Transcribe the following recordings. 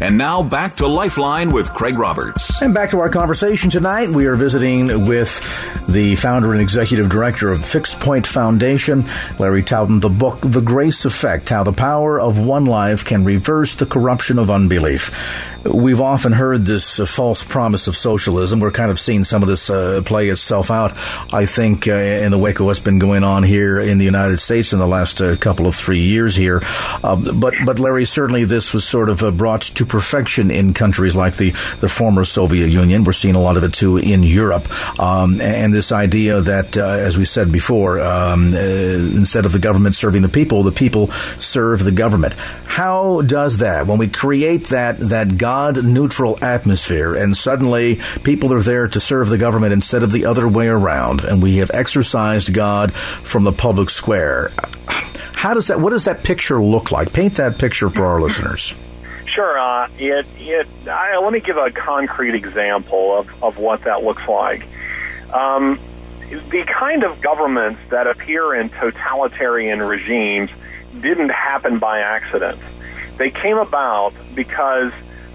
And now back to Lifeline with Craig Roberts. And back to our conversation tonight. We are visiting with the founder and executive director of Fixed Point Foundation, Larry Taunton, the book, The Grace Effect How the Power of One Life Can Reverse the Corruption of Unbelief. We've often heard this uh, false promise of socialism. We're kind of seeing some of this uh, play itself out, I think, uh, in the wake of what's been going on here in the United States in the last uh, couple of three years here. Uh, but, but Larry, certainly this was sort of uh, brought to perfection in countries like the, the former Soviet Union. We're seeing a lot of it too in Europe. Um, and this idea that, as we said before, um, instead of the government serving the people, the people serve the government. How does that, when we create that, that God neutral atmosphere and suddenly people are there to serve the government instead of the other way around and we have exorcised God from the public square. How does that, what does that picture look like? Paint that picture for our listeners. Sure. Uh, it, it, I, let me give a concrete example of, of what that looks like. Um, the kind of governments that appear in totalitarian regimes didn't happen by accident. They came about because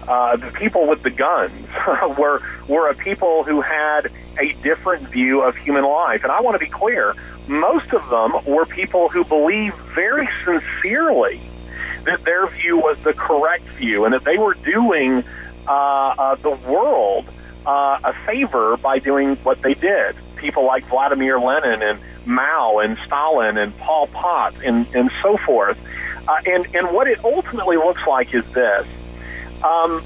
uh, the people with the guns were were a people who had a different view of human life. And I want to be clear: most of them were people who believed very sincerely that their view was the correct view, and that they were doing uh, uh, the world uh, a favor by doing what they did. People like Vladimir Lenin and Mao and Stalin and Pol Pot and, and so forth. Uh, and, and what it ultimately looks like is this um,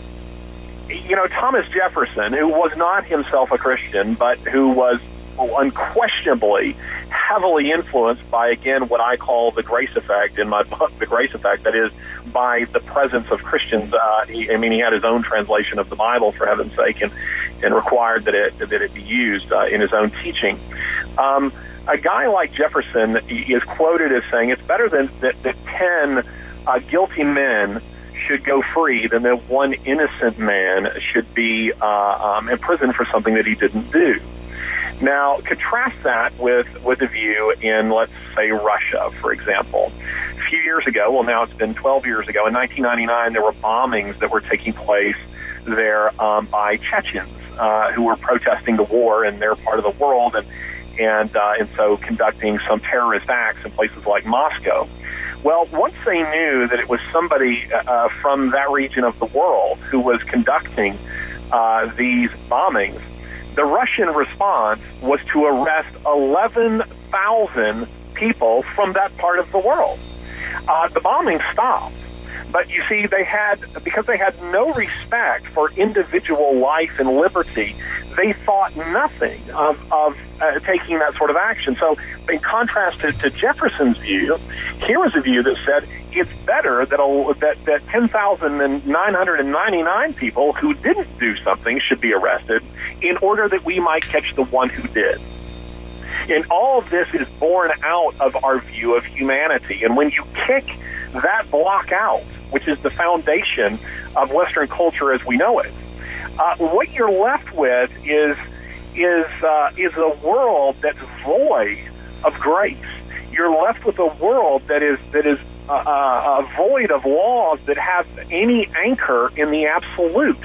you know, Thomas Jefferson, who was not himself a Christian, but who was unquestionably heavily influenced by, again, what I call the grace effect in my book, the grace effect, that is, by the presence of Christians. Uh, he, I mean, he had his own translation of the Bible, for heaven's sake, and, and required that it, that it be used uh, in his own teaching. Um, a guy like Jefferson is quoted as saying, it's better than that, that 10 uh, guilty men should go free than that one innocent man should be uh, um, imprisoned for something that he didn't do. Now, contrast that with, with a view in, let's say, Russia, for example. A few years ago, well, now it's been 12 years ago, in 1999, there were bombings that were taking place there um, by Chechens uh, who were protesting the war in their part of the world and, and, uh, and so conducting some terrorist acts in places like Moscow. Well, once they knew that it was somebody uh, from that region of the world who was conducting uh, these bombings, the Russian response was to arrest 11,000 people from that part of the world. Uh, the bombing stopped. But you see, they had, because they had no respect for individual life and liberty, they thought nothing of, of uh, taking that sort of action. So, in contrast to, to Jefferson's view, here was a view that said it's better that, a, that, that 10,999 people who didn't do something should be arrested in order that we might catch the one who did. And all of this is born out of our view of humanity. And when you kick that block out, which is the foundation of Western culture as we know it. Uh, what you're left with is is uh, is a world that's void of grace. You're left with a world that is that is uh, uh, void of laws that have any anchor in the absolute.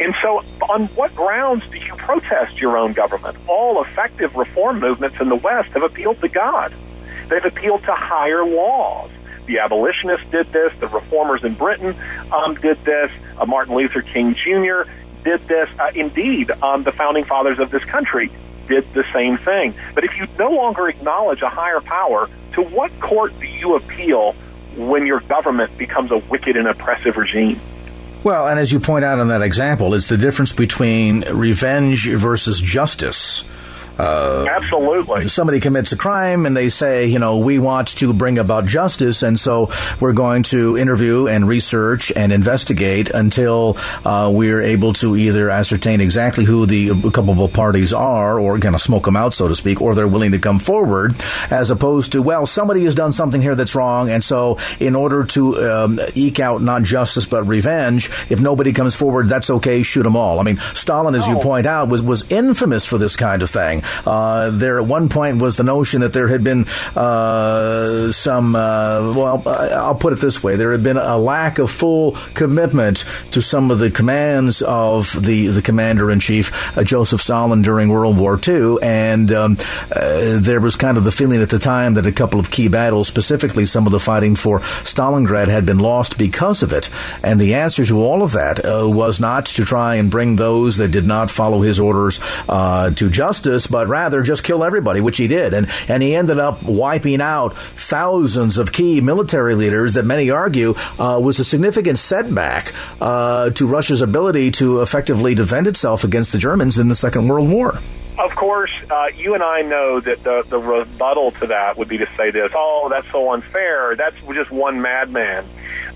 And so, on what grounds do you protest your own government? All effective reform movements in the West have appealed to God. They've appealed to higher laws. The abolitionists did this. The reformers in Britain um, did this. Uh, Martin Luther King Jr. did this. Uh, indeed, um, the founding fathers of this country did the same thing. But if you no longer acknowledge a higher power, to what court do you appeal when your government becomes a wicked and oppressive regime? Well, and as you point out in that example, it's the difference between revenge versus justice. Uh, Absolutely. Somebody commits a crime and they say, you know, we want to bring about justice, and so we're going to interview and research and investigate until uh, we're able to either ascertain exactly who the culpable parties are, or kind of smoke them out, so to speak, or they're willing to come forward, as opposed to, well, somebody has done something here that's wrong, and so in order to um, eke out not justice but revenge, if nobody comes forward, that's okay, shoot them all. I mean, Stalin, as you point out, was was infamous for this kind of thing. Uh, there at one point was the notion that there had been uh, some, uh, well, I'll put it this way: there had been a lack of full commitment to some of the commands of the the commander in chief, uh, Joseph Stalin, during World War II, and um, uh, there was kind of the feeling at the time that a couple of key battles, specifically some of the fighting for Stalingrad, had been lost because of it. And the answer to all of that uh, was not to try and bring those that did not follow his orders to justice, but rather just kill everybody, which he did. And, and he ended up wiping out thousands of key military leaders that many argue uh, was a significant setback uh, to Russia's ability to effectively defend itself against the Germans in the Second World War. Of course, uh, you and I know that the, the rebuttal to that would be to say this, oh, that's so unfair. That's just one madman.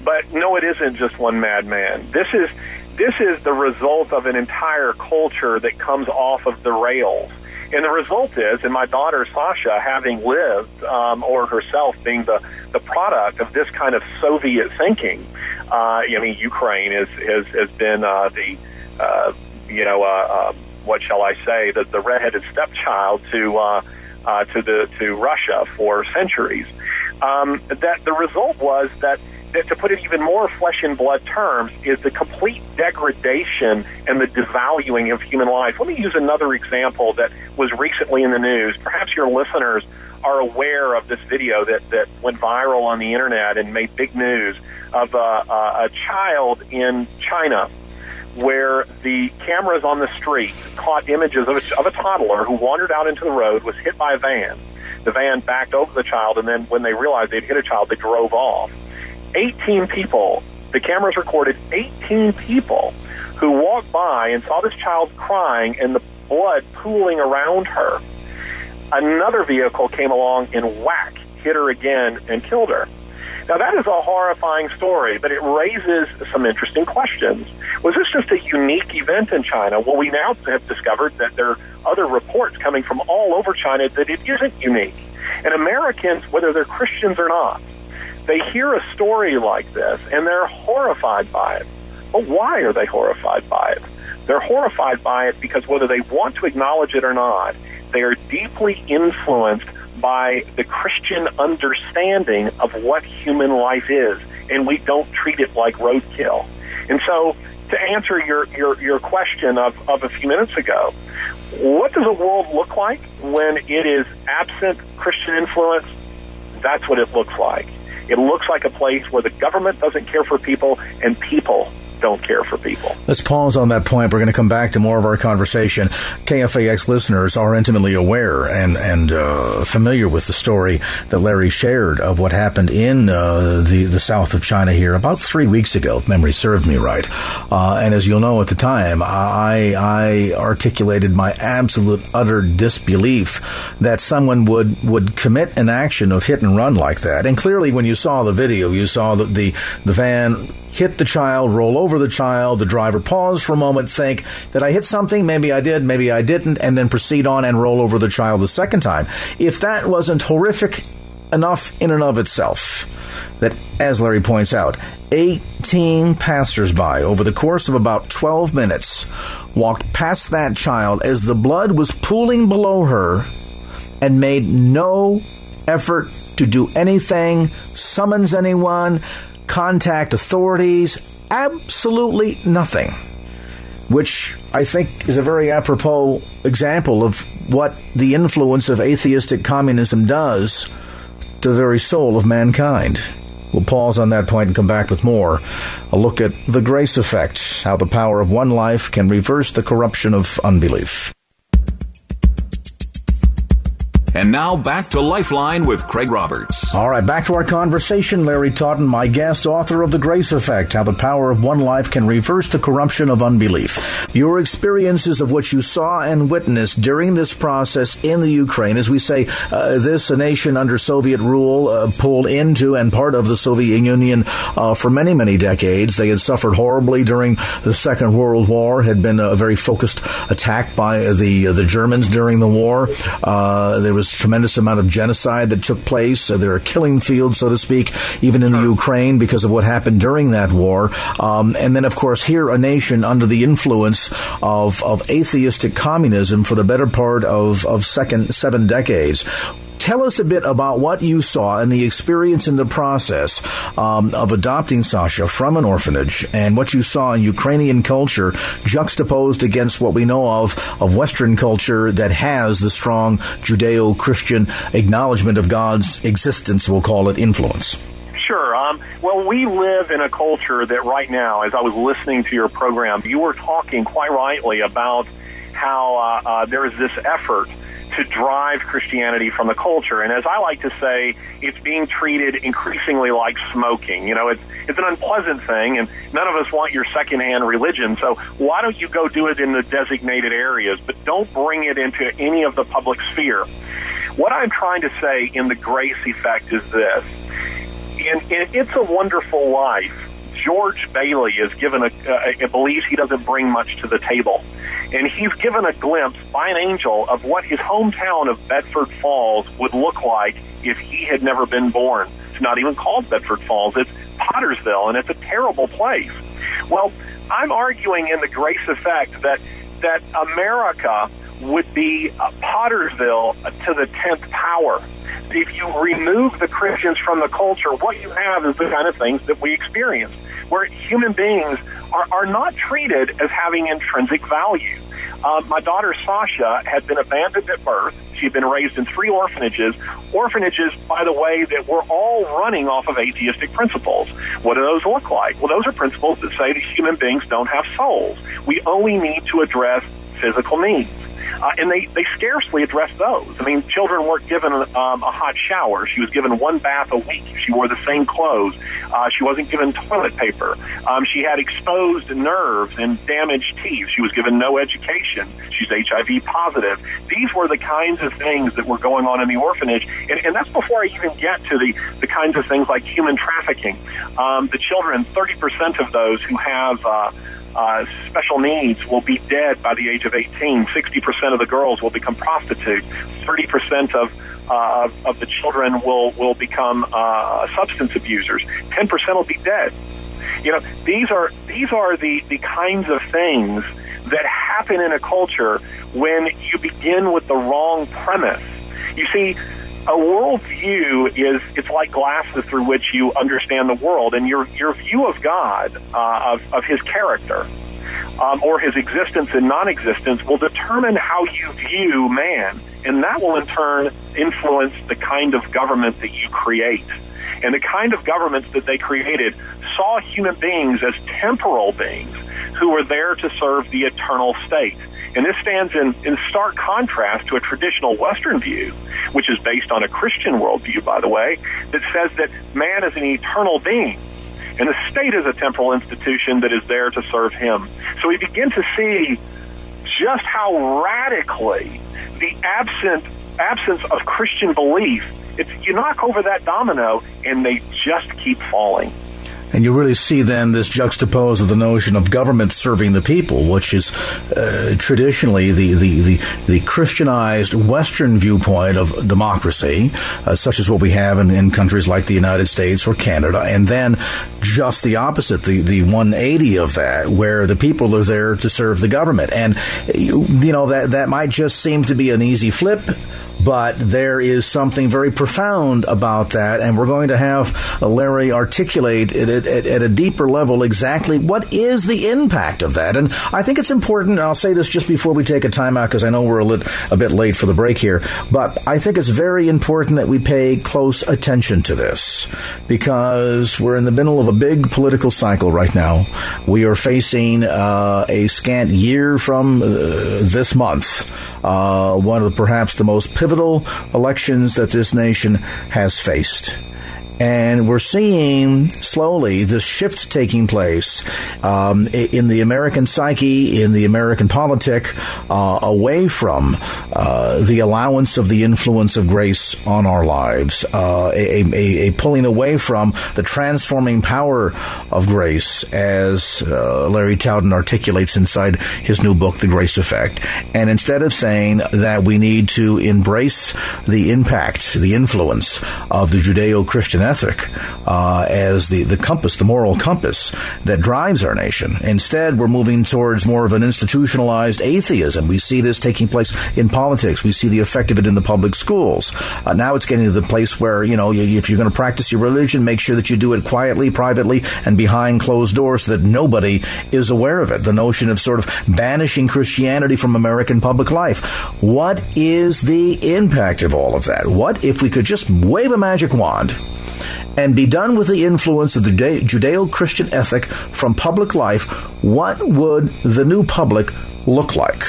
But no, it isn't just one madman. This is this is the result of an entire culture that comes off of the rails. And the result is, and my daughter Sasha, having lived um, or herself being the, the product of this kind of Soviet thinking, uh, I mean, Ukraine has, has, has been uh, the, uh, you know, uh, uh, what shall I say, the, the redheaded stepchild to, uh, uh, to, the, to Russia for centuries. Um, that the result was that to put it even more flesh and blood terms, is the complete degradation and the devaluing of human life. Let me use another example that was recently in the news. Perhaps your listeners are aware of this video that, that went viral on the internet and made big news of a, a, a child in China where the cameras on the street caught images of a, of a toddler who wandered out into the road, was hit by a van. The van backed over the child, and then when they realized they'd hit a child, they drove off. 18 people, the cameras recorded 18 people who walked by and saw this child crying and the blood pooling around her. Another vehicle came along and whack, hit her again and killed her. Now that is a horrifying story, but it raises some interesting questions. Was this just a unique event in China? Well, we now have discovered that there are other reports coming from all over China that it isn't unique. And Americans, whether they're Christians or not, they hear a story like this and they're horrified by it. But why are they horrified by it? They're horrified by it because whether they want to acknowledge it or not, they are deeply influenced by the Christian understanding of what human life is, and we don't treat it like roadkill. And so, to answer your, your, your question of, of a few minutes ago, what does a world look like when it is absent Christian influence? That's what it looks like. It looks like a place where the government doesn't care for people and people don't care for people. Let's pause on that point. We're going to come back to more of our conversation. KFAX listeners are intimately aware and and uh, familiar with the story that Larry shared of what happened in uh, the the south of China here about three weeks ago, if memory serves me right. Uh, and as you'll know, at the time, I I articulated my absolute utter disbelief that someone would would commit an action of hit and run like that. And clearly, when you saw the video, you saw that the the van hit the child, roll over the child. The driver pause for a moment, think, Did I hit something? Maybe I did, maybe I didn't, and then proceed on and roll over the child the second time. If that wasn't horrific enough in and of itself, that, as Larry points out, 18 passersby over the course of about 12 minutes walked past that child as the blood was pooling below her and made no effort to do anything, summons anyone, contact authorities, absolutely nothing. Which I think is a very apropos example of what the influence of atheistic communism does to the very soul of mankind. We'll pause on that point and come back with more. A look at the grace effect, how the power of one life can reverse the corruption of unbelief. And now back to Lifeline with Craig Roberts. All right, back to our conversation. Larry Taunton, my guest, author of The Grace Effect How the Power of One Life Can Reverse the Corruption of Unbelief. Your experiences of what you saw and witnessed during this process in the Ukraine, as we say, uh, this a nation under Soviet rule, uh, pulled into and part of the Soviet Union uh, for many, many decades. They had suffered horribly during the Second World War, had been a very focused attack by the the Germans during the war. Uh, there was tremendous amount of genocide that took place. Uh, there are killing fields, so to speak, even in the Ukraine because of what happened during that war. Um, and then, of course, here a nation under the influence of, of atheistic communism for the better part of, of second seven decades tell us a bit about what you saw and the experience in the process um, of adopting Sasha from an orphanage and what you saw in Ukrainian culture juxtaposed against what we know of of Western culture that has the strong Judeo Christian acknowledgement of God's existence, we'll call it influence. Sure. Um, well, we live in a culture that right now, as I was listening to your program, you were talking quite rightly about how uh, uh, there is this effort to drive Christianity from the culture. And as I like to say, it's being treated increasingly like smoking. You know, it's it's an unpleasant thing, and none of us want your secondhand religion. So why don't you go do it in the designated areas, but don't bring it into any of the public sphere? What I'm trying to say in the grace effect is this. In It's a Wonderful Life, George Bailey is given a, uh, believes he doesn't bring much to the table. And he's given a glimpse by an angel of what his hometown of Bedford Falls would look like if he had never been born. It's not even called Bedford Falls. It's Pottersville, and it's a terrible place. Well, I'm arguing in the grace effect that that America would be a Pottersville to the tenth power. If you remove the Christians from the culture, what you have is the kind of things that we experience, where human beings are, are not treated as having intrinsic value. Uh, my daughter Sasha had been abandoned at birth. She'd been raised in three orphanages. Orphanages, by the way, that were all running off of atheistic principles. What do those look like? Well, those are principles that say that human beings don't have souls. We only need to address physical needs. Uh, and they, they scarcely address those. I mean, children weren't given um, a hot shower. She was given one bath a week. She wore the same clothes. Uh, she wasn't given toilet paper. Um, she had exposed nerves and damaged teeth. She was given no education. She's HIV positive. These were the kinds of things that were going on in the orphanage. And, and that's before I even get to the, the kinds of things like human trafficking. Um, the children, 30% of those who have uh, uh, special needs will be dead by the age of 18. 60% of the girls will become prostitutes. 30% of uh, of the children will will become uh, substance abusers. 10% will be dead. You know, these are these are the the kinds of things that happen in a culture when you begin with the wrong premise. You see, a worldview is it's like glasses through which you understand the world, and your your view of God, uh, of of His character, um, or His existence and non-existence will determine how you view man, and that will in turn influence the kind of government that you create. And the kind of governments that they created saw human beings as temporal beings who were there to serve the eternal state. And this stands in, in stark contrast to a traditional Western view, which is based on a Christian worldview, by the way, that says that man is an eternal being. And the state is a temporal institution that is there to serve him. So we begin to see just how radically the absent absence of Christian belief, it's, you knock over that domino and they just keep falling. And you really see then this juxtapose of the notion of government serving the people, which is uh, traditionally the, the, the, the, Christianized Western viewpoint of democracy, uh, such as what we have in, in, countries like the United States or Canada, and then just the opposite, the, the 180 of that, where the people are there to serve the government. And, you, you know, that, that might just seem to be an easy flip but there is something very profound about that, and we're going to have Larry articulate it at, at, at, a deeper level exactly what is the impact of that. And I think it's important, I'll say this just before we take a timeout because I know we're a, lit, a bit late for the break here, but I think it's very important that we pay close attention to this because we're in the middle of a big political cycle right now. We are facing uh, a scant year from uh, this month, uh, one of the, perhaps the most pivotal pivotal elections that this nation has faced. And we're seeing slowly this shift taking place um, in the American psyche, in the American politic, uh, away from uh, the allowance of the influence of grace on our lives, uh, a, a, a, pulling away from the transforming power of grace, as uh, Larry Taunton articulates inside his new book, The Grace Effect. And instead of saying that we need to embrace the impact, the influence of the Judeo Christian ethic uh, as the, the compass, the moral compass that drives our nation. Instead, we're moving towards more of an institutionalized atheism. We see this taking place in politics. We see the effect of it in the public schools. Uh, now it's getting to the place where, you know, if you're going to practice your religion, make sure that you do it quietly, privately, and behind closed doors so that nobody is aware of it. The notion of sort of banishing Christianity from American public life. What is the impact of all of that? What if we could just wave a magic wand and be done with the influence of the Judeo Christian ethic from public life, what would the new public look like?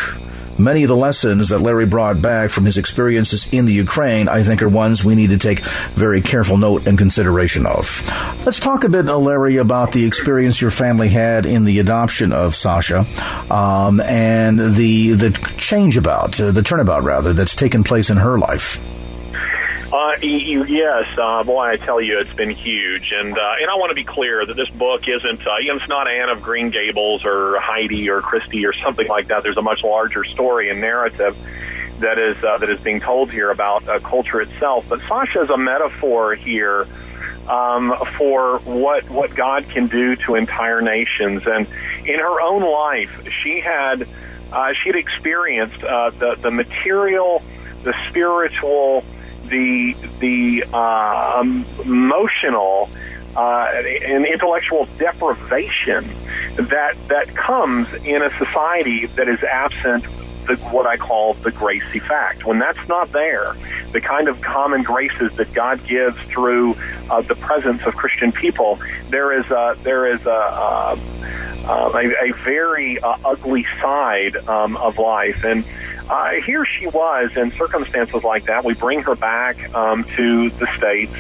Many of the lessons that Larry brought back from his experiences in the Ukraine, I think, are ones we need to take very careful note and consideration of. Let's talk a bit, Larry, about the experience your family had in the adoption of Sasha um, and the the change about, uh, the turnabout rather, that's taken place in her life. Uh, yes, uh, boy, I tell you, it's been huge, and uh, and I want to be clear that this book isn't, uh, you know, it's not Anne of Green Gables or Heidi or Christie or something like that. There's a much larger story and narrative that is uh, that is being told here about uh, culture itself. But Sasha is a metaphor here um, for what what God can do to entire nations, and in her own life, she had uh, she had experienced uh, the the material, the spiritual the the uh, emotional uh, and intellectual deprivation that that comes in a society that is absent the, what I call the grace effect. When that's not there, the kind of common graces that God gives through uh, the presence of Christian people, there is a, there is a, a, a, a very uh, ugly side um, of life, and uh, here she was in circumstances like that. We bring her back um, to the states.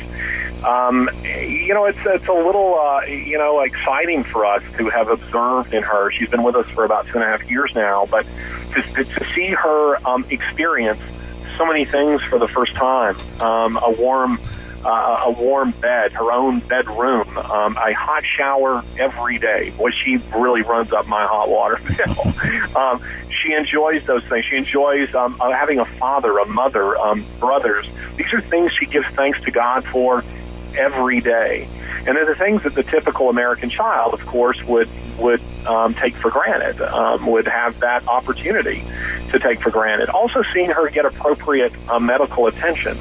Um, you know, it's it's a little uh, you know exciting for us to have observed in her. She's been with us for about two and a half years now, but to, to see her um, experience so many things for the first time, um, a warm uh, a warm bed, her own bedroom, um, a hot shower every day. Boy, she really runs up my hot water bill. um, she enjoys those things. She enjoys um, uh, having a father, a mother, um, brothers. These are things she gives thanks to God for every day. And they're the things that the typical American child, of course, would would um, take for granted, um, would have that opportunity to take for granted. Also, seeing her get appropriate uh, medical attention.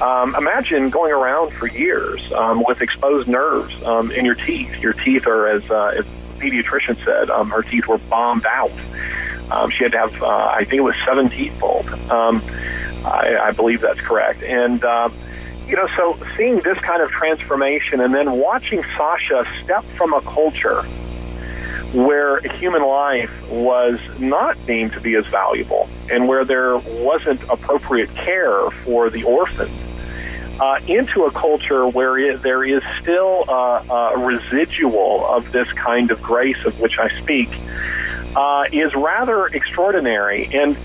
Um, imagine going around for years um, with exposed nerves um, in your teeth. Your teeth are, as, uh, as the pediatrician said, um, her teeth were bombed out. Um, she had to have, uh, I think it was seven teeth pulled. Um, I, I believe that's correct. And, uh, you know, so seeing this kind of transformation and then watching Sasha step from a culture where human life was not deemed to be as valuable and where there wasn't appropriate care for the orphans uh, into a culture where it, there is still a residual of this kind of grace of which I speak uh, is rather extraordinary. And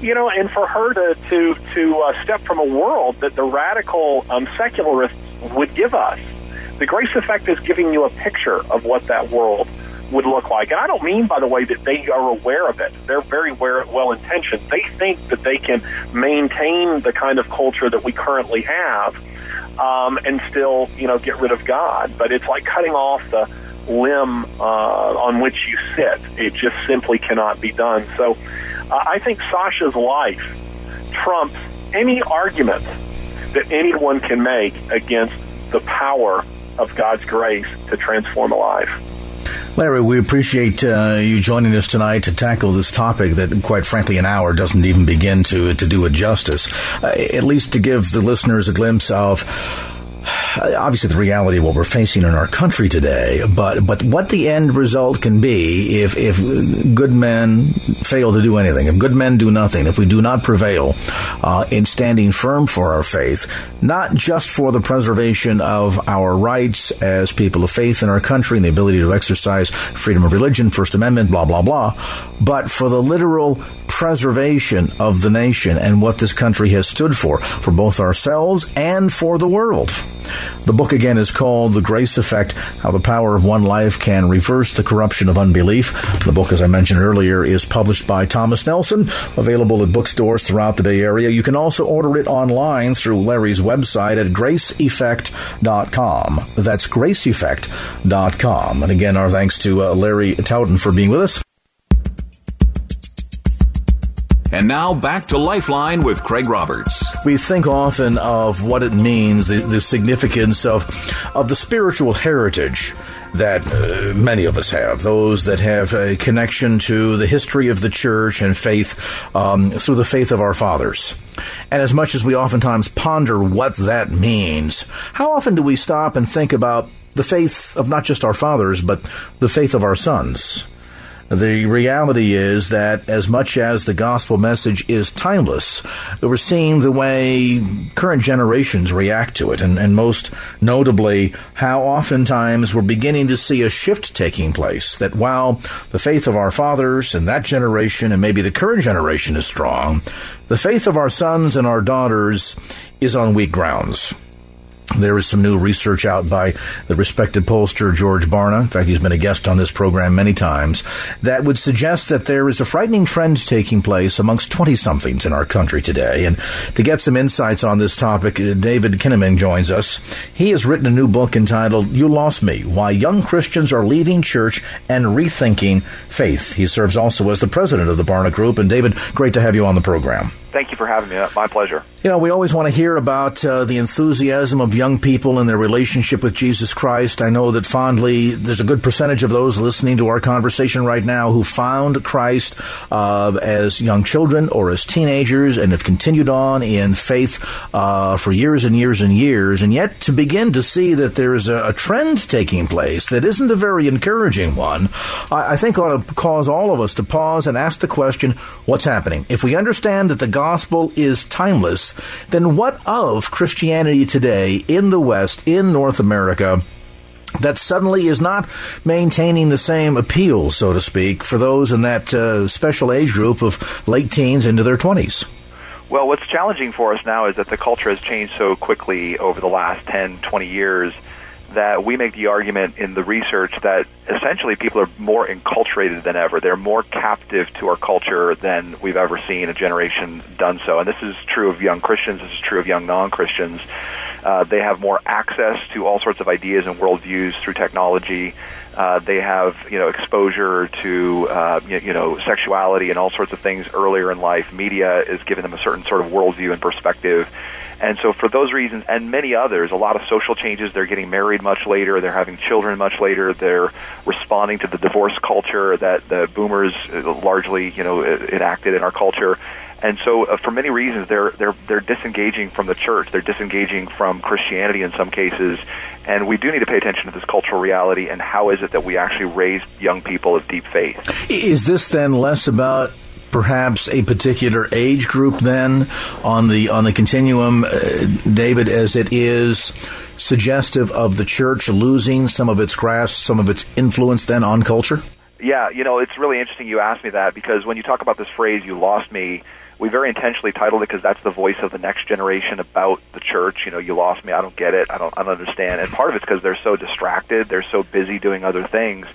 you know, and for her to to to uh, step from a world that the radical um, secularists would give us, the grace effect is giving you a picture of what that world would look like. And I don't mean, by the way, that they are aware of it. They're very well intentioned. They think that they can maintain the kind of culture that we currently have um, and still, you know, get rid of God. But it's like cutting off the limb uh, on which you sit. It just simply cannot be done. So uh, I think Sasha's life trumps any argument that anyone can make against the power of God's grace to transform a life. Larry, we appreciate uh, you joining us tonight to tackle this topic that, quite frankly, an hour doesn't even begin to to do it justice. Uh, at least to give the listeners a glimpse of obviously the reality of what we're facing in our country today, but but what the end result can be if if good men fail to do anything, if good men do nothing, if we do not prevail uh, in standing firm for our faith, not just for the preservation of our rights as people of faith in our country and the ability to exercise freedom of religion, First Amendment, blah blah blah, but for the literal preservation of the nation and what this country has stood for, for both ourselves and for the world. The book again is called The Grace Effect How the Power of One Life Can Reverse the Corruption of Unbelief. The book, as I mentioned earlier, is published by Thomas Nelson, available at bookstores throughout the Bay Area. You can also order it online through Larry's website at graceeffect.com. That's graceeffect.com. And again, our thanks to uh, Larry Taunton for being with us. And now back to Lifeline with Craig Roberts. We think often of what it means, the, the significance of, of the spiritual heritage that uh, many of us have, those that have a connection to the history of the church and faith um, through the faith of our fathers. And as much as we oftentimes ponder what that means, how often do we stop and think about the faith of not just our fathers, but the faith of our sons? The reality is that as much as the gospel message is timeless, we're seeing the way current generations react to it, and, and most notably, how oftentimes we're beginning to see a shift taking place. That while the faith of our fathers and that generation, and maybe the current generation is strong, the faith of our sons and our daughters is on weak grounds. There is some new research out by the respected pollster George Barna. In fact, he's been a guest on this program many times that would suggest that there is a frightening trend taking place amongst 20 somethings in our country today. And to get some insights on this topic, uh, David Kinnaman joins us. He has written a new book entitled You Lost Me Why Young Christians Are Leaving Church and Rethinking Faith. He serves also as the president of the Barna Group. And David, great to have you on the program. Thank you for having me. My pleasure. You know, we always want to hear about uh, the enthusiasm of young people and their relationship with Jesus Christ. I know that fondly, there's a good percentage of those listening to our conversation right now who found Christ uh, as young children or as teenagers and have continued on in faith uh, for years and years and years. And yet to begin to see that there is a, a trend taking place that isn't a very encouraging one, I, I think ought to cause all of us to pause and ask the question, what's happening? If we understand that the gospel is timeless, then what of Christianity today in the West, in North America? that suddenly is not maintaining the same appeal, so to speak, for those in that uh, special age group of late teens into their 20s? Well, what's challenging for us now is that the culture has changed so quickly over the last 10, 20 years that we make the argument in the research that essentially people are more enculturated than ever. They're more captive to our culture than we've ever seen a generation done so. And this is true of young Christians, this is true of young non Christians. Uh, they have more access to all sorts of ideas and worldviews through technology. Uh, they have, you know, exposure to, uh, you, you know, sexuality and all sorts of things earlier in life. Media is giving them a certain sort of worldview and perspective and so, for those reasons and many others, a lot of social changes. They're getting married much later. They're having children much later. They're responding to the divorce culture that the boomers uh, largely, you know, enacted in our culture. And so, uh, for many reasons, they're they're they're disengaging from the church. They're disengaging from Christianity in some cases, and we do need to pay attention to this cultural reality and how is it that we actually raise young people of deep faith. Is this then less about perhaps a particular age group then on the on the continuum, uh, David, as it is suggestive of the church losing some of its grasp, some of its influence then on culture? Yeah, you know, it's really interesting you asked me that because when you talk about this phrase, you lost me, we very intentionally titled it because that's the voice of the next generation about the church. You know, you lost me, I don't get it, I don't, I don't understand. And part of it's because they're so distracted, they're so busy doing other things.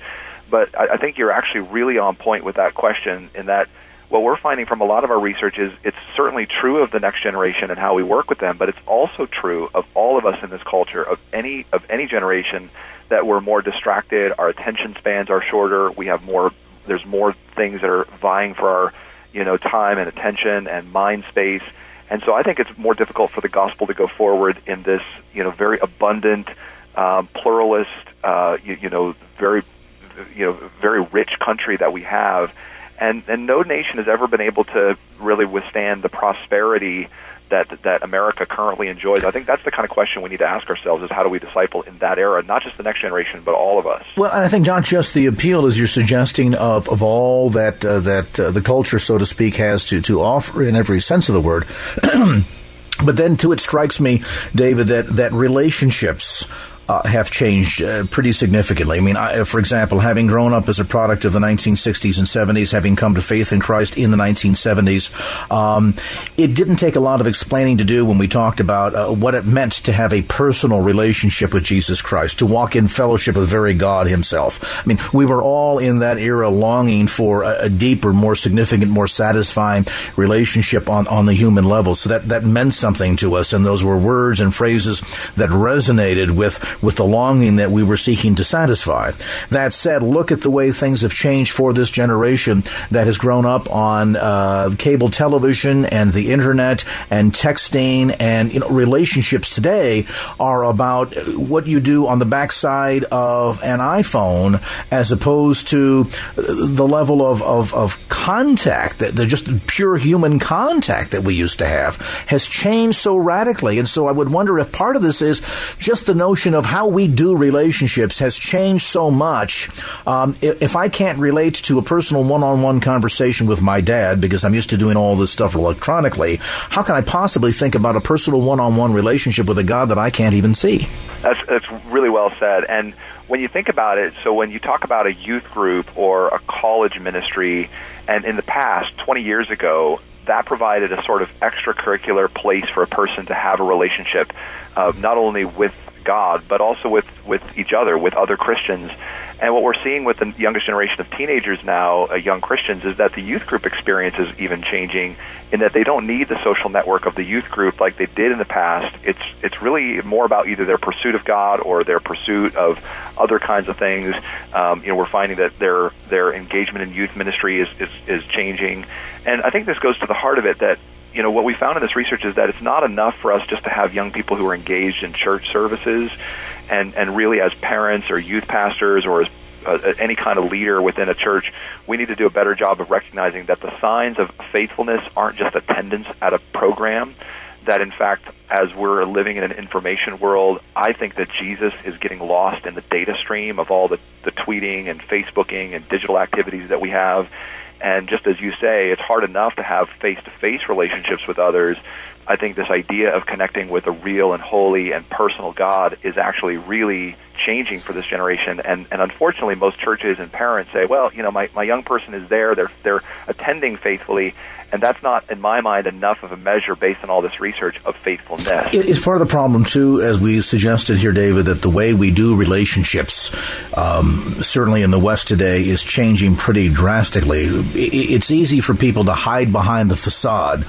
But I, I think you're actually really on point with that question in that what we're finding from a lot of our research is it's certainly true of the next generation and how we work with them, but it's also true of all of us in this culture, of any of any generation, that we're more distracted, our attention spans are shorter, we have more there's more things that are vying for our, you know, time and attention and mind space. And so I think it's more difficult for the gospel to go forward in this, you know, very abundant, um, pluralist, uh, you, you know, very, you know, very rich country that we have and and no nation has ever been able to really withstand the prosperity that that America currently enjoys? I think that's the kind of question we need to ask ourselves: is how do we disciple in that era, not just the next generation, but all of us? Well, and I think not just the appeal, as you're suggesting, of of all that uh, that uh, the culture, so to speak, has to to offer in every sense of the word. but then, too, it strikes me, David, that that relationships uh, have changed uh, pretty significantly. I mean, I, for example, having grown up as a product of the 1960s and 70s, having come to faith in Christ in the 1970s, um, it didn't take a lot of explaining to do when we talked about uh, what it meant to have a personal relationship with Jesus Christ, to walk in fellowship with very God Himself. I mean, we were all in that era longing for a, a deeper, more significant, more satisfying relationship on, on the human level. So that, that meant something to us, and those were words and phrases that resonated with with the longing that we were seeking to satisfy. That said, look at the way things have changed for this generation that has grown up on uh, cable television and the internet and texting and you know relationships today are about what you do on the backside of an iPhone as opposed to the level of, of, of contact that the just pure human contact that we used to have has changed so radically. And so I would wonder if part of this is just the notion of how we do relationships has changed so much. Um, if I can't relate to a personal one-on-one conversation with my dad because I'm used to doing all this stuff electronically, how can I possibly think about a personal one-on-one relationship with a God that I can't even see? That's that's really well said. And when you think about it, so when you talk about a youth group or a college ministry, and in the past, 20 years ago, that provided a sort of extracurricular place for a person to have a relationship, uh, not only with God, but also with, with each other, with other Christians. And what we're seeing with the youngest generation of teenagers now, uh, young Christians, is that the youth group experience is even changing in that they don't need the social network of the youth group like they did in the past. It's it's really more about either their pursuit of God or their pursuit of other kinds of things. Um, you know, we're finding that their their engagement in youth ministry is, is is changing, and I think this goes to the heart of it that you know, what we found in this research is that it's not enough for us just to have young people who are engaged in church services and, and really as parents or youth pastors or as uh, any kind of leader within a church, we need to do a better job of recognizing that the signs of faithfulness aren't just attendance at a program. That in fact, as we're living in an information world, I think that Jesus is getting lost in the data stream of all the, the tweeting and Facebooking and digital activities that we have. And just as you say, it's hard enough to have face to face relationships with others. I think this idea of connecting with a real and holy and personal God is actually really changing for this generation. And, and unfortunately, most churches and parents say, well, you know, my, my young person is there, they're, they're attending faithfully, and that's not, in my mind, enough of a measure based on all this research of faithfulness. It's part of the problem, too, as we suggested here, David, that the way we do relationships, um, certainly in the West today, is changing pretty drastically. It's easy for people to hide behind the facade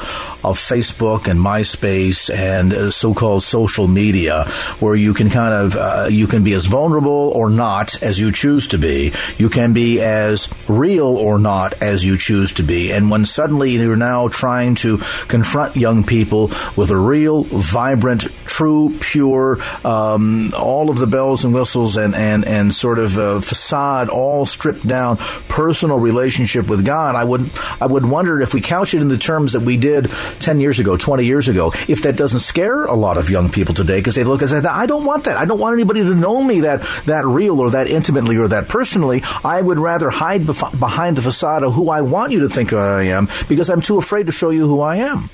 of Facebook and MySpace and uh, so-called social media, where you can kind of, uh, you can be as vulnerable or not as you choose to be. You can be as real or not as you choose to be. And when suddenly you're now trying to confront young people with a real, vibrant, true, pure, um, all of the bells and whistles and, and, and sort of uh, facade all stripped down personal relationship with God, I would, I would wonder if we couch it in the terms that we did 10 years ago, 20 years ago, if that doesn't scare a lot of young people today because they look and say, I don't want that. I don't want anybody to know me that, that real or that intimately or that personally. I would rather hide bef- behind the facade of who I want you to think I am because I'm too afraid to show you who I am.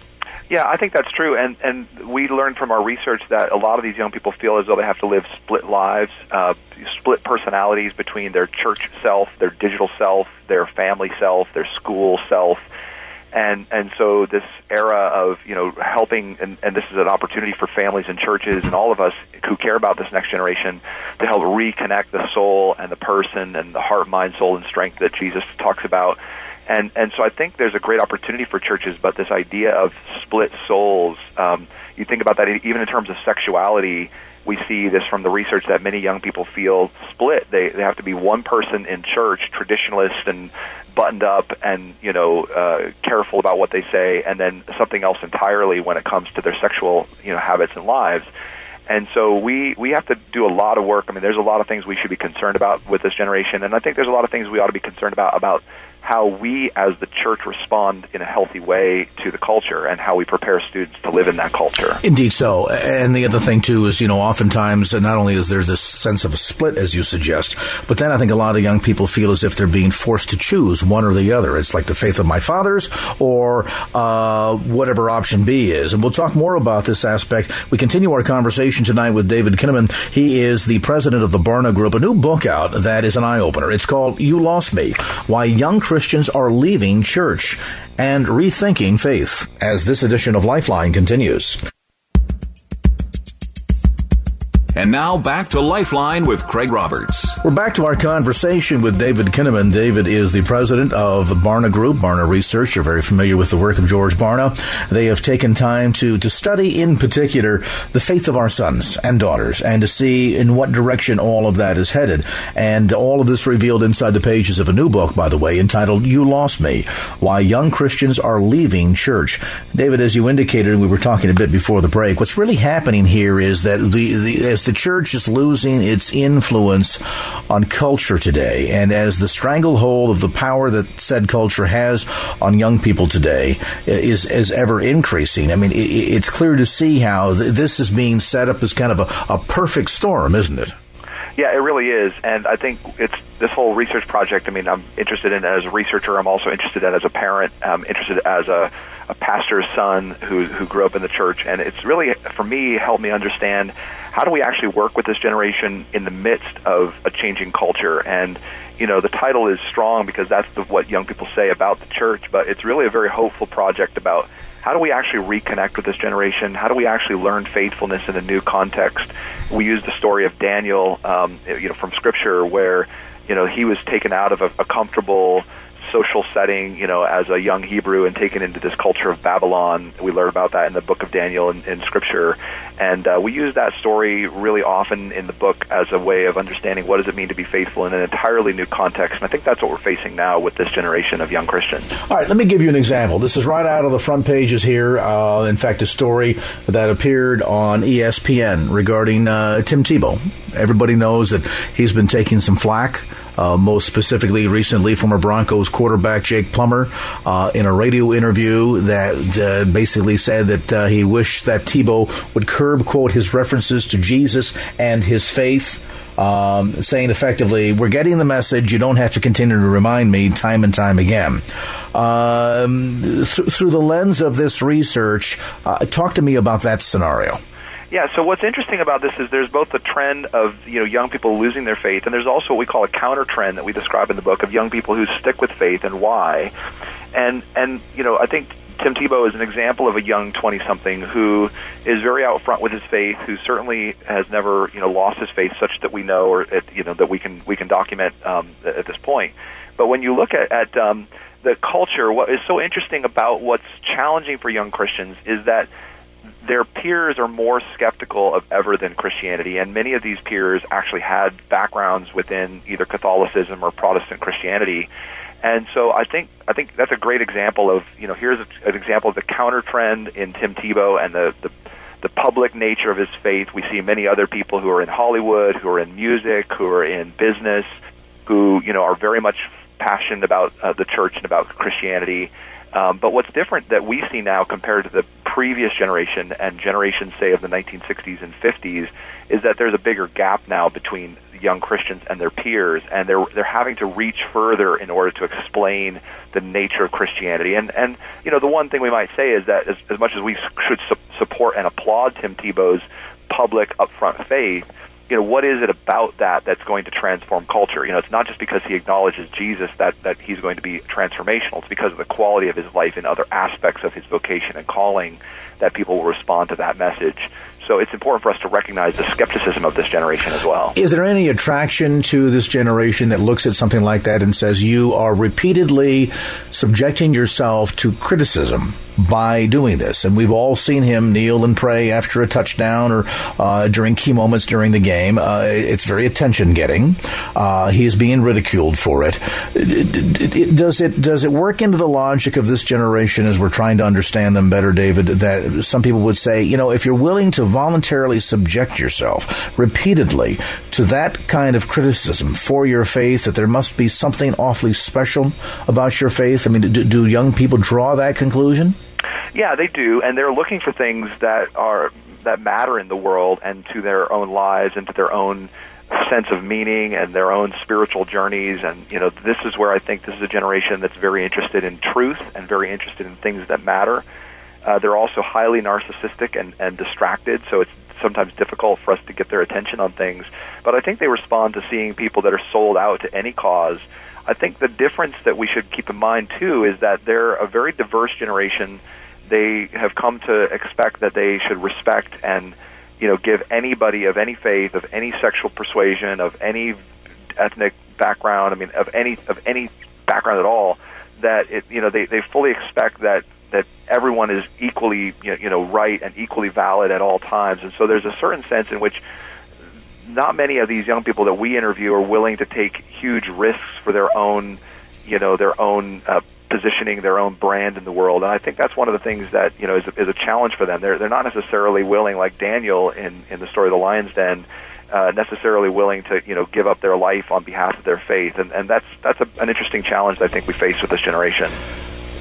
Yeah, I think that's true, and and we learned from our research that a lot of these young people feel as though they have to live split lives, uh, split personalities between their church self, their digital self, their family self, their school self, and and so this era of you know helping and, and this is an opportunity for families and churches and all of us who care about this next generation to help reconnect the soul and the person and the heart mind soul and strength that jesus talks about and and so i think there's a great opportunity for churches but this idea of split souls um, you think about that even in terms of sexuality we see this from the research that many young people feel split. They they have to be one person in church, traditionalist and buttoned up and you know uh, careful about what they say, and then something else entirely when it comes to their sexual you know habits and lives. And so we we have to do a lot of work. I mean, there's a lot of things we should be concerned about with this generation, and I think there's a lot of things we ought to be concerned about about how we as the church respond in a healthy way to the culture and how we prepare students to live in that culture. Indeed so. And the other thing too is, you know, oftentimes not only is there this sense of a split as you suggest, but then I think a lot of young people feel as if they're being forced to choose one or the other. It's like the faith of my fathers or uh, whatever option B is. And we'll talk more about this aspect. We continue our conversation tonight with David Kinnaman. He is the president of the Barna Group, a new book out that is an eye opener. It's called You Lost Me Why Young are leaving church and rethinking faith as this edition of Lifeline continues. And now back to Lifeline with Craig Roberts. We're back to our conversation with David Kinnaman. David is the president of Barna Group, Barna Research. You're very familiar with the work of George Barna. They have taken time to, to study in particular the faith of our sons and daughters and to see in what direction all of that is headed. And all of this revealed inside the pages of a new book, by the way, entitled You Lost Me Why Young Christians Are Leaving Church. David, as you indicated, we were talking a bit before the break, what's really happening here is that the, the as the church is losing its influence on culture today, and as the stranglehold of the power that said culture has on young people today is, is ever increasing. I mean, it, it's clear to see how th- this is being set up as kind of a, a perfect storm, isn't it? Yeah, it really is, and I think it's this whole research project. I mean, I'm interested in as a researcher. I'm also interested in as a parent. I'm interested as a, a pastor's son who who grew up in the church, and it's really for me helped me understand how do we actually work with this generation in the midst of a changing culture. And you know, the title is strong because that's the, what young people say about the church, but it's really a very hopeful project about how do we actually reconnect with this generation? How do we actually learn faithfulness in a new context? We use the story of Daniel, um, you know, from Scripture, where you know he was taken out of a, a comfortable social setting, you know, as a young Hebrew and taken into this culture of Babylon. We learn about that in the book of Daniel in, in Scripture, and uh, we use that story really often in the book as a way of understanding what does it mean to be faithful in an entirely new context. And I think that's what we're facing now with this generation of young Christians. All right, let me give you an example. This is right out of the front pages here. Uh, in fact, a story that appeared on ESPN regarding uh, Tim Tebow. Everybody knows that he's been taking some flack uh, most specifically recently former Broncos quarterback Jake Plummer uh, in a radio interview that uh, basically said that uh, he wished that Tebow would curb, quote, his references to Jesus and his faith. Um, saying effectively, we're getting the message. You don't have to continue to remind me time and time again. Um, th- through the lens of this research, uh, talk to me about that scenario. Yeah, so what's interesting about this is there's both the trend of you know young people losing their faith, and there's also what we call a counter trend that we describe in the book of young people who stick with faith and why. And and you know I think Tim Tebow is an example of a young 20 something who is very out front with his faith, who certainly has never, you know, lost his faith such that we know or you know that we can we can document um, at this point. But when you look at, at um, the culture, what is so interesting about what's challenging for young Christians is that their peers are more skeptical of ever than Christianity, and many of these peers actually had backgrounds within either Catholicism or Protestant Christianity. And so I think I think that's a great example of you know here's a, an example of the counter trend in Tim Tebow and the, the the public nature of his faith. We see many other people who are in Hollywood, who are in music, who are in business, who you know are very much passionate about uh, the church and about Christianity. Um, but what's different that we see now compared to the previous generation and generations, say, of the 1960s and 50s, is that there's a bigger gap now between young Christians and their peers, and they're they're having to reach further in order to explain the nature of Christianity. And and you know the one thing we might say is that as, as much as we should su- support and applaud Tim Tebow's public upfront faith, you know, what is it about that that's going to transform culture? You know, it's not just because he acknowledges Jesus that, that he's going to be transformational. It's because of the quality of his life and other aspects of his vocation and calling that people will respond to that message. So it's important for us to recognize the skepticism of this generation as well. Is there any attraction to this generation that looks at something like that and says you are repeatedly subjecting yourself to criticism by doing this. And we've all seen him kneel and pray after a touchdown or uh, during key moments during the game. Uh, it's very attention getting. Uh, he is being ridiculed for it. Does it does it work into the logic of this generation as we're trying to understand them better, David? That some people would say, you know, if you're willing to voluntarily subject yourself repeatedly to that kind of criticism for your faith that there must be something awfully special about your faith? I mean, do, do young people draw that conclusion? Yeah, they do, and they're looking for things that are that matter in the world and to their own lives and to their own sense of meaning and their own spiritual journeys and you know this is where I think this is a generation that's very interested in truth and very interested in things that matter. Uh, they're also highly narcissistic and, and distracted, so it's sometimes difficult for us to get their attention on things. But I think they respond to seeing people that are sold out to any cause. I think the difference that we should keep in mind too is that they're a very diverse generation. They have come to expect that they should respect and you know, give anybody of any faith, of any sexual persuasion, of any ethnic background, I mean, of any of any background at all, that it, you know, they they fully expect that that everyone is equally you know right and equally valid at all times, and so there's a certain sense in which not many of these young people that we interview are willing to take huge risks for their own, you know, their own uh, positioning their own brand in the world. And I think that's one of the things that you know is a, is a challenge for them. They're they're not necessarily willing, like Daniel in in the story of the lion's den, uh, necessarily willing to you know give up their life on behalf of their faith. And and that's that's a, an interesting challenge I think we face with this generation.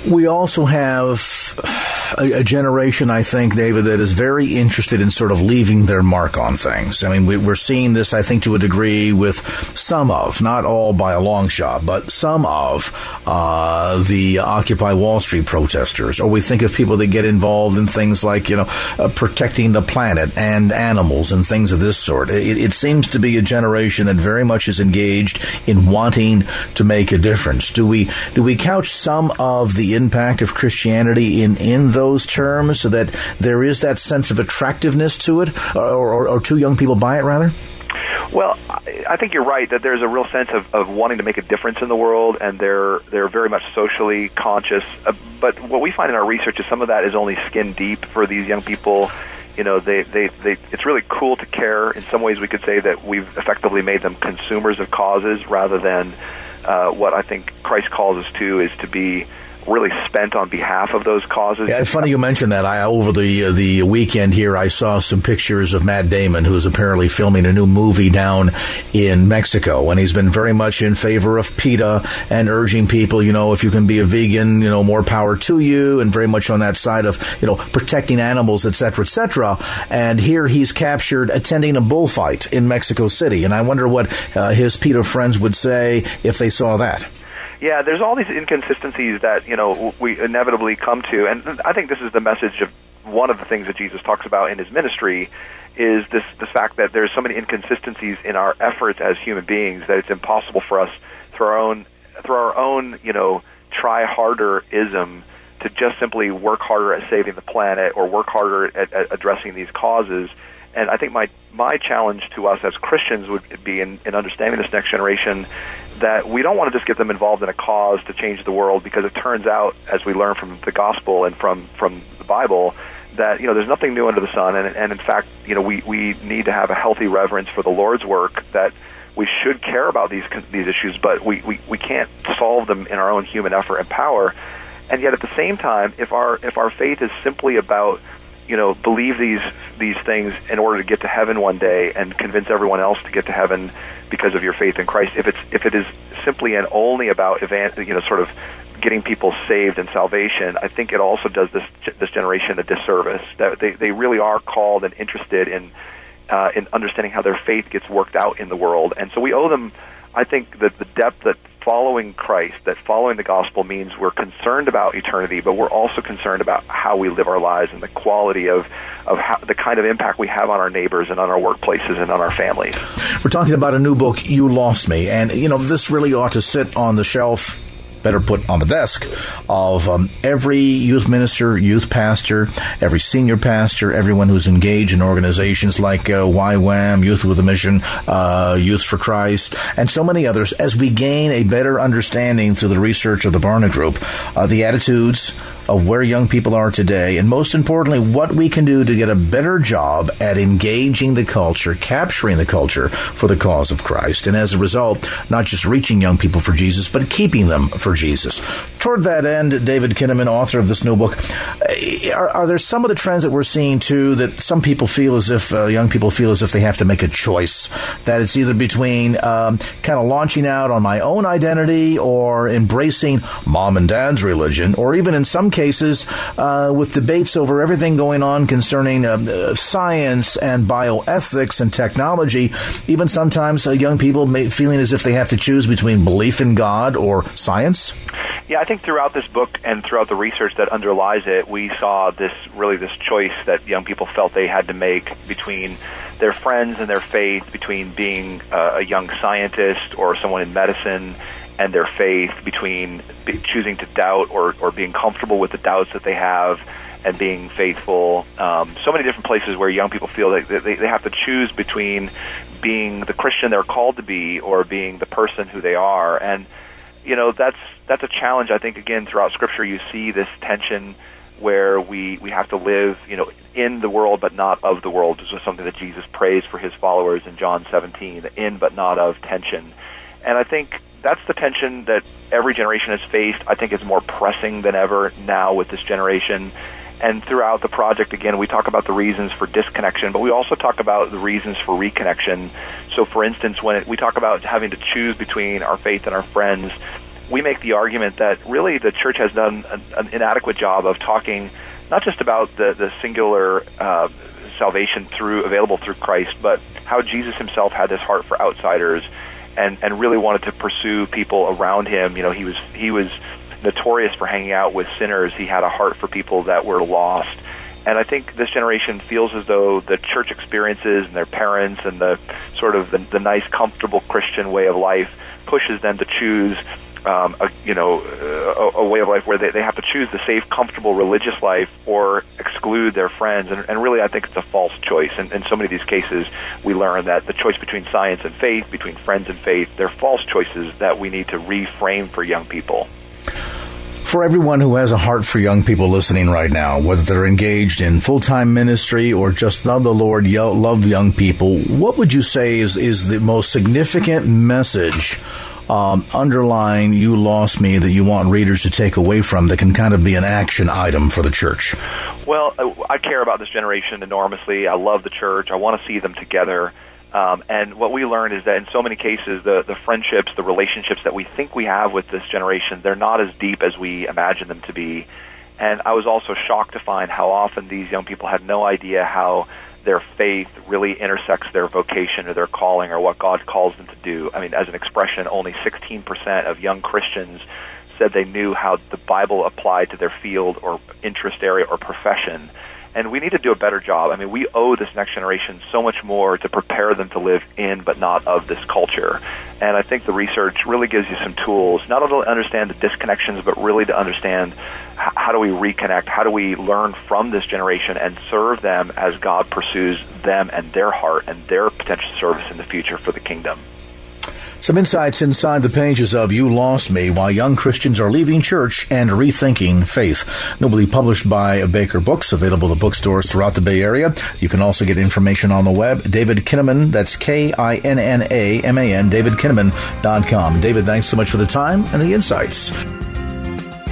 We also have a, a, generation, I think, David, that is very interested in sort of leaving their mark on things. I mean, we, are seeing this, I think, to a degree with some of, not all by a long shot, but some of uh, the Occupy Wall Street protesters. Or we think of people that get involved in things like, you know, uh, protecting the planet and animals and things of this sort. It, it seems to be a generation that very much is engaged in wanting to make a difference. Do we do we couch some of the impact of Christianity in in those terms so that there is that sense of attractiveness to it, or, or, or to young people buy it rather? Well, I think you're right that there's a real sense of, of wanting to make a difference in the world, and they're they're very much socially conscious. Uh, but what we find in our research is some of that is only skin deep for these young people. You know, they, they, they it's really cool to care. In some ways, we could say that we've effectively made them consumers of causes rather than uh, what I think Christ calls us to is to be really spent on behalf of those causes. Yeah, it's funny you mentioned that. I over the uh, the weekend here, I saw some pictures of Matt Damon, who is apparently filming a new movie down in Mexico, and he's been very much in favor of PETA and urging people, you know, if you can be a vegan, you know, more power to you, and very much on that side of you know protecting animals, etc., etc. And here he's captured attending a bullfight in Mexico City, and I wonder what uh, his PETA friends would say if they saw that. Yeah, there's all these inconsistencies that you know we inevitably come to, and I think this is the message of one of the things that Jesus talks about in his ministry is this this fact that there's so many inconsistencies in our efforts as human beings that it's impossible for us through our own through our own you know try harder ism to just simply work harder at saving the planet or work harder at, at addressing these causes. And I think my my challenge to us as Christians would be in, in understanding this next generation that we don't want to just get them involved in a cause to change the world because it turns out, as we learn from the gospel and from from the Bible, that you know there's nothing new under the sun, and, and in fact, you know we we need to have a healthy reverence for the Lord's work. That we should care about these these issues, but we, we we can't solve them in our own human effort and power. And yet, at the same time, if our if our faith is simply about you know believe these these things in order to get to heaven one day and convince everyone else to get to heaven because of your faith in Christ. If it's if it is simply and only about evan- you know sort of getting people saved and salvation, I think it also does this this generation a disservice. That they they really are called and interested in uh, in understanding how their faith gets worked out in the world, and so we owe them. I think that the depth that following Christ, that following the gospel means we're concerned about eternity, but we're also concerned about how we live our lives and the quality of, of how, the kind of impact we have on our neighbors and on our workplaces and on our families. We're talking about a new book, You Lost Me, and you know this really ought to sit on the shelf better put on the desk of um, every youth minister, youth pastor, every senior pastor, everyone who's engaged in organizations like uh, YWAM, Youth with a Mission, uh, Youth for Christ, and so many others, as we gain a better understanding through the research of the Barna Group, uh, the attitudes of where young people are today, and most importantly, what we can do to get a better job at engaging the culture, capturing the culture for the cause of Christ, and as a result, not just reaching young people for Jesus, but keeping them for Jesus. Toward that end, David Kinnaman, author of this new book, uh, are, are there some of the trends that we're seeing too that some people feel as if uh, young people feel as if they have to make a choice that it's either between um, kind of launching out on my own identity or embracing mom and dad's religion, or even in some cases uh, with debates over everything going on concerning uh, uh science and bioethics and technology. Even sometimes uh, young people may, feeling as if they have to choose between belief in God or science. Yeah, I think throughout this book and throughout the research that underlies it, we saw this really this choice that young people felt they had to make between their friends and their faith, between being uh, a young scientist or someone in medicine and their faith, between be, choosing to doubt or, or being comfortable with the doubts that they have and being faithful. Um, so many different places where young people feel that they, they have to choose between being the Christian they're called to be or being the person who they are. And you know that's that's a challenge. I think again throughout Scripture you see this tension where we we have to live, you know, in the world but not of the world. This is something that Jesus prays for his followers in John 17, the in but not of tension. And I think that's the tension that every generation has faced. I think is more pressing than ever now with this generation. And throughout the project, again, we talk about the reasons for disconnection, but we also talk about the reasons for reconnection. So, for instance, when it, we talk about having to choose between our faith and our friends, we make the argument that really the church has done an, an inadequate job of talking not just about the, the singular uh, salvation through available through Christ, but how Jesus himself had this heart for outsiders and, and really wanted to pursue people around him. You know, he was he was notorious for hanging out with sinners. He had a heart for people that were lost. And I think this generation feels as though the church experiences and their parents and the sort of the, the nice, comfortable Christian way of life pushes them to choose um, a, you know, a, a way of life where they, they have to choose the safe, comfortable religious life or exclude their friends. And, and really, I think it's a false choice. And in so many of these cases, we learn that the choice between science and faith, between friends and faith, they're false choices that we need to reframe for young people. For everyone who has a heart for young people listening right now, whether they're engaged in full time ministry or just love the Lord, love young people, what would you say is, is the most significant message um, underlying you lost me that you want readers to take away from that can kind of be an action item for the church? Well, I care about this generation enormously. I love the church. I want to see them together. Um, and what we learned is that in so many cases, the, the friendships, the relationships that we think we have with this generation, they're not as deep as we imagine them to be. And I was also shocked to find how often these young people had no idea how their faith really intersects their vocation or their calling or what God calls them to do. I mean, as an expression, only 16% of young Christians said they knew how the Bible applied to their field or interest area or profession and we need to do a better job. I mean, we owe this next generation so much more to prepare them to live in but not of this culture. And I think the research really gives you some tools, not only to understand the disconnections, but really to understand how do we reconnect, how do we learn from this generation and serve them as God pursues them and their heart and their potential service in the future for the kingdom. Some insights inside the pages of You Lost Me Why Young Christians Are Leaving Church and Rethinking Faith. Nobly published by Baker Books, available to bookstores throughout the Bay Area. You can also get information on the web. David Kinnaman, that's K I N N A M A N, davidkinnaman.com. David, thanks so much for the time and the insights.